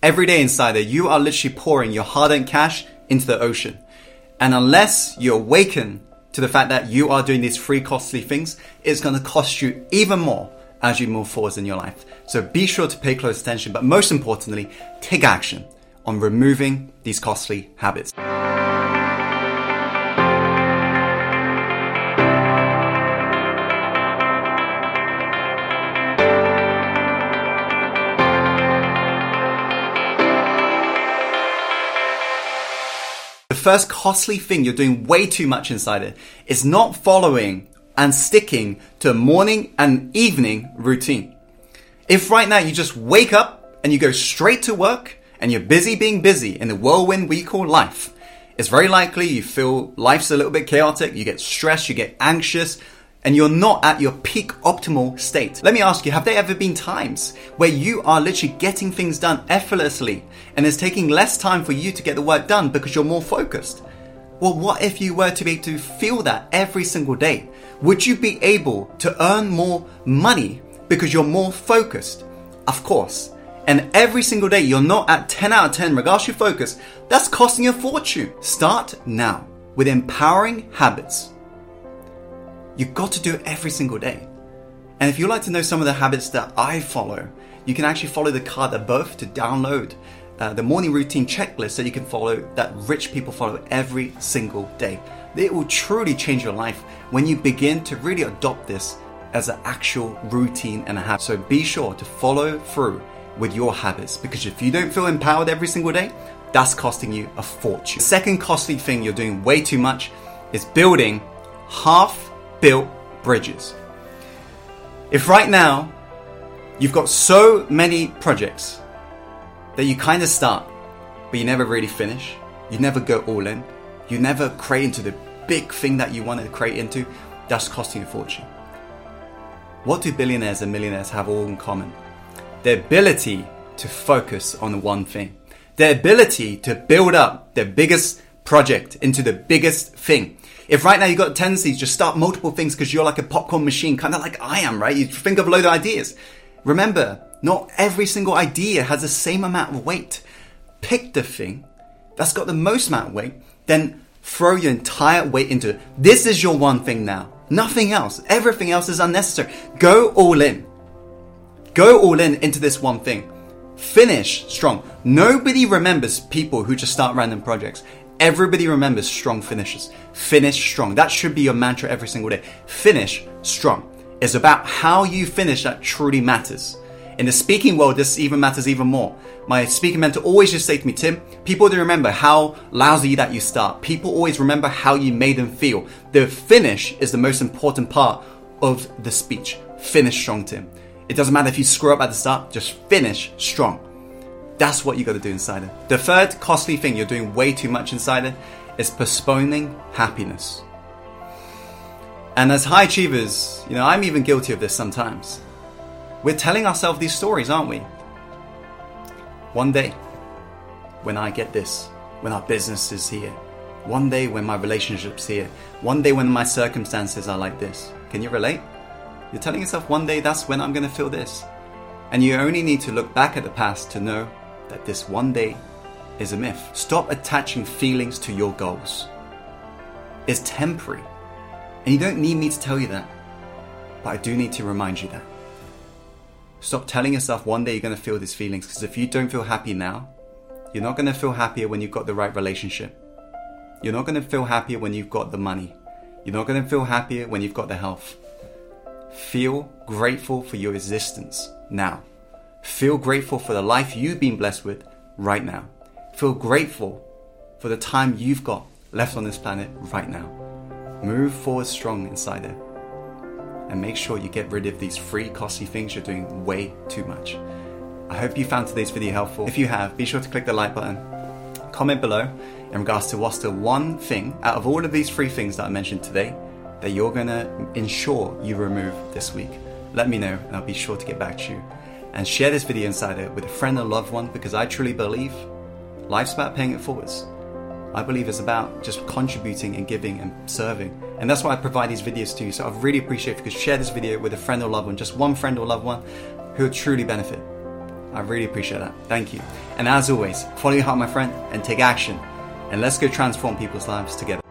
Every day Insider, you are literally pouring your hard earned cash into the ocean. And unless you awaken to the fact that you are doing these free costly things, it's going to cost you even more as you move forwards in your life. So be sure to pay close attention, but most importantly, take action on removing these costly habits. The first costly thing you're doing way too much Insider is not following and sticking to a morning and evening routine. If right now you just wake up and you go straight to work and you're busy being busy in the whirlwind we call life, it's very likely you feel life's a little bit chaotic, you get stressed, you get anxious, and you're not at your peak optimal state. Let me ask you, have there ever been times where you are literally getting things done effortlessly and it's taking less time for you to get the work done because you're more focused? Well, what if you were to be able to feel that every single day? Would you be able to earn more money because you're more focused? Of course. And every single day you're not at 10 out of 10 regardless of your focus, that's costing you a fortune. Start now with empowering habits. You've got to do it every single day. And if you'd like to know some of the habits that I follow, you can actually follow the card above to download uh, the morning routine checklist that you can follow that rich people follow every single day. It will truly change your life when you begin to really adopt this as an actual routine and a habit. So be sure to follow through with your habits because if you don't feel empowered every single day, that's costing you a fortune. The second costly thing you're doing way too much is building half built bridges. If right now you've got so many projects that you kind of start, but you never really finish, you never go all in, you never create into the big thing that you wanted to create into, that's costing a fortune. What do billionaires and millionaires have all in common? Their ability to focus on the one thing, their ability to build up their biggest project into the biggest thing. If right now you've got tendencies, just start multiple things because you're like a popcorn machine, kind of like I am, right? You think of a load of ideas. Remember, not every single idea has the same amount of weight. Pick the thing that's got the most amount of weight, then throw your entire weight into it. This is your one thing now. Nothing else. Everything else is unnecessary. Go all in. Go all in into this one thing. Finish strong. Nobody remembers people who just start random projects. Everybody remembers strong finishes. Finish strong. That should be your mantra every single day. Finish strong. It's about how you finish that truly matters. In the speaking world, this even matters even more. My speaking mentor always just say to me, Tim, people don't remember how lousy that you start. People always remember how you made them feel. The finish is the most important part of the speech. Finish strong, Tim. It doesn't matter if you screw up at the start, just finish strong. That's what you got to do Insider. The third costly thing you're doing way too much Insider is postponing happiness. And as high achievers, you know, I'm even guilty of this sometimes. We're telling ourselves these stories, aren't we? One day, when I get this, when our business is here, one day when my relationship's here, one day when my circumstances are like this. Can you relate? You're telling yourself one day that's when I'm going to feel this. And you only need to look back at the past to know that this one day is a myth. Stop attaching feelings to your goals. It's temporary. And you don't need me to tell you that. But I do need to remind you that. Stop telling yourself one day you're going to feel these feelings because if you don't feel happy now, you're not going to feel happier when you've got the right relationship. You're not going to feel happier when you've got the money. You're not going to feel happier when you've got the health. Feel grateful for your existence now. Feel grateful for the life you've been blessed with right now. Feel grateful for the time you've got left on this planet right now. Move forward strong inside there. And make sure you get rid of these free, costly things you're doing way too much. I hope you found today's video helpful. If you have, be sure to click the like button. Comment below in regards to what's the one thing out of all of these free things that I mentioned today that you're gonna ensure you remove this week. Let me know and I'll be sure to get back to you. And share this video insider with a friend or loved one because I truly believe life's about paying it forwards. I believe it's about just contributing and giving and serving. And that's why I provide these videos to you. So I really appreciate if you could share this video with a friend or loved one, just one friend or loved one who would truly benefit. I really appreciate that. Thank you. And as always, follow your heart, my friend, and take action. And let's go transform people's lives together.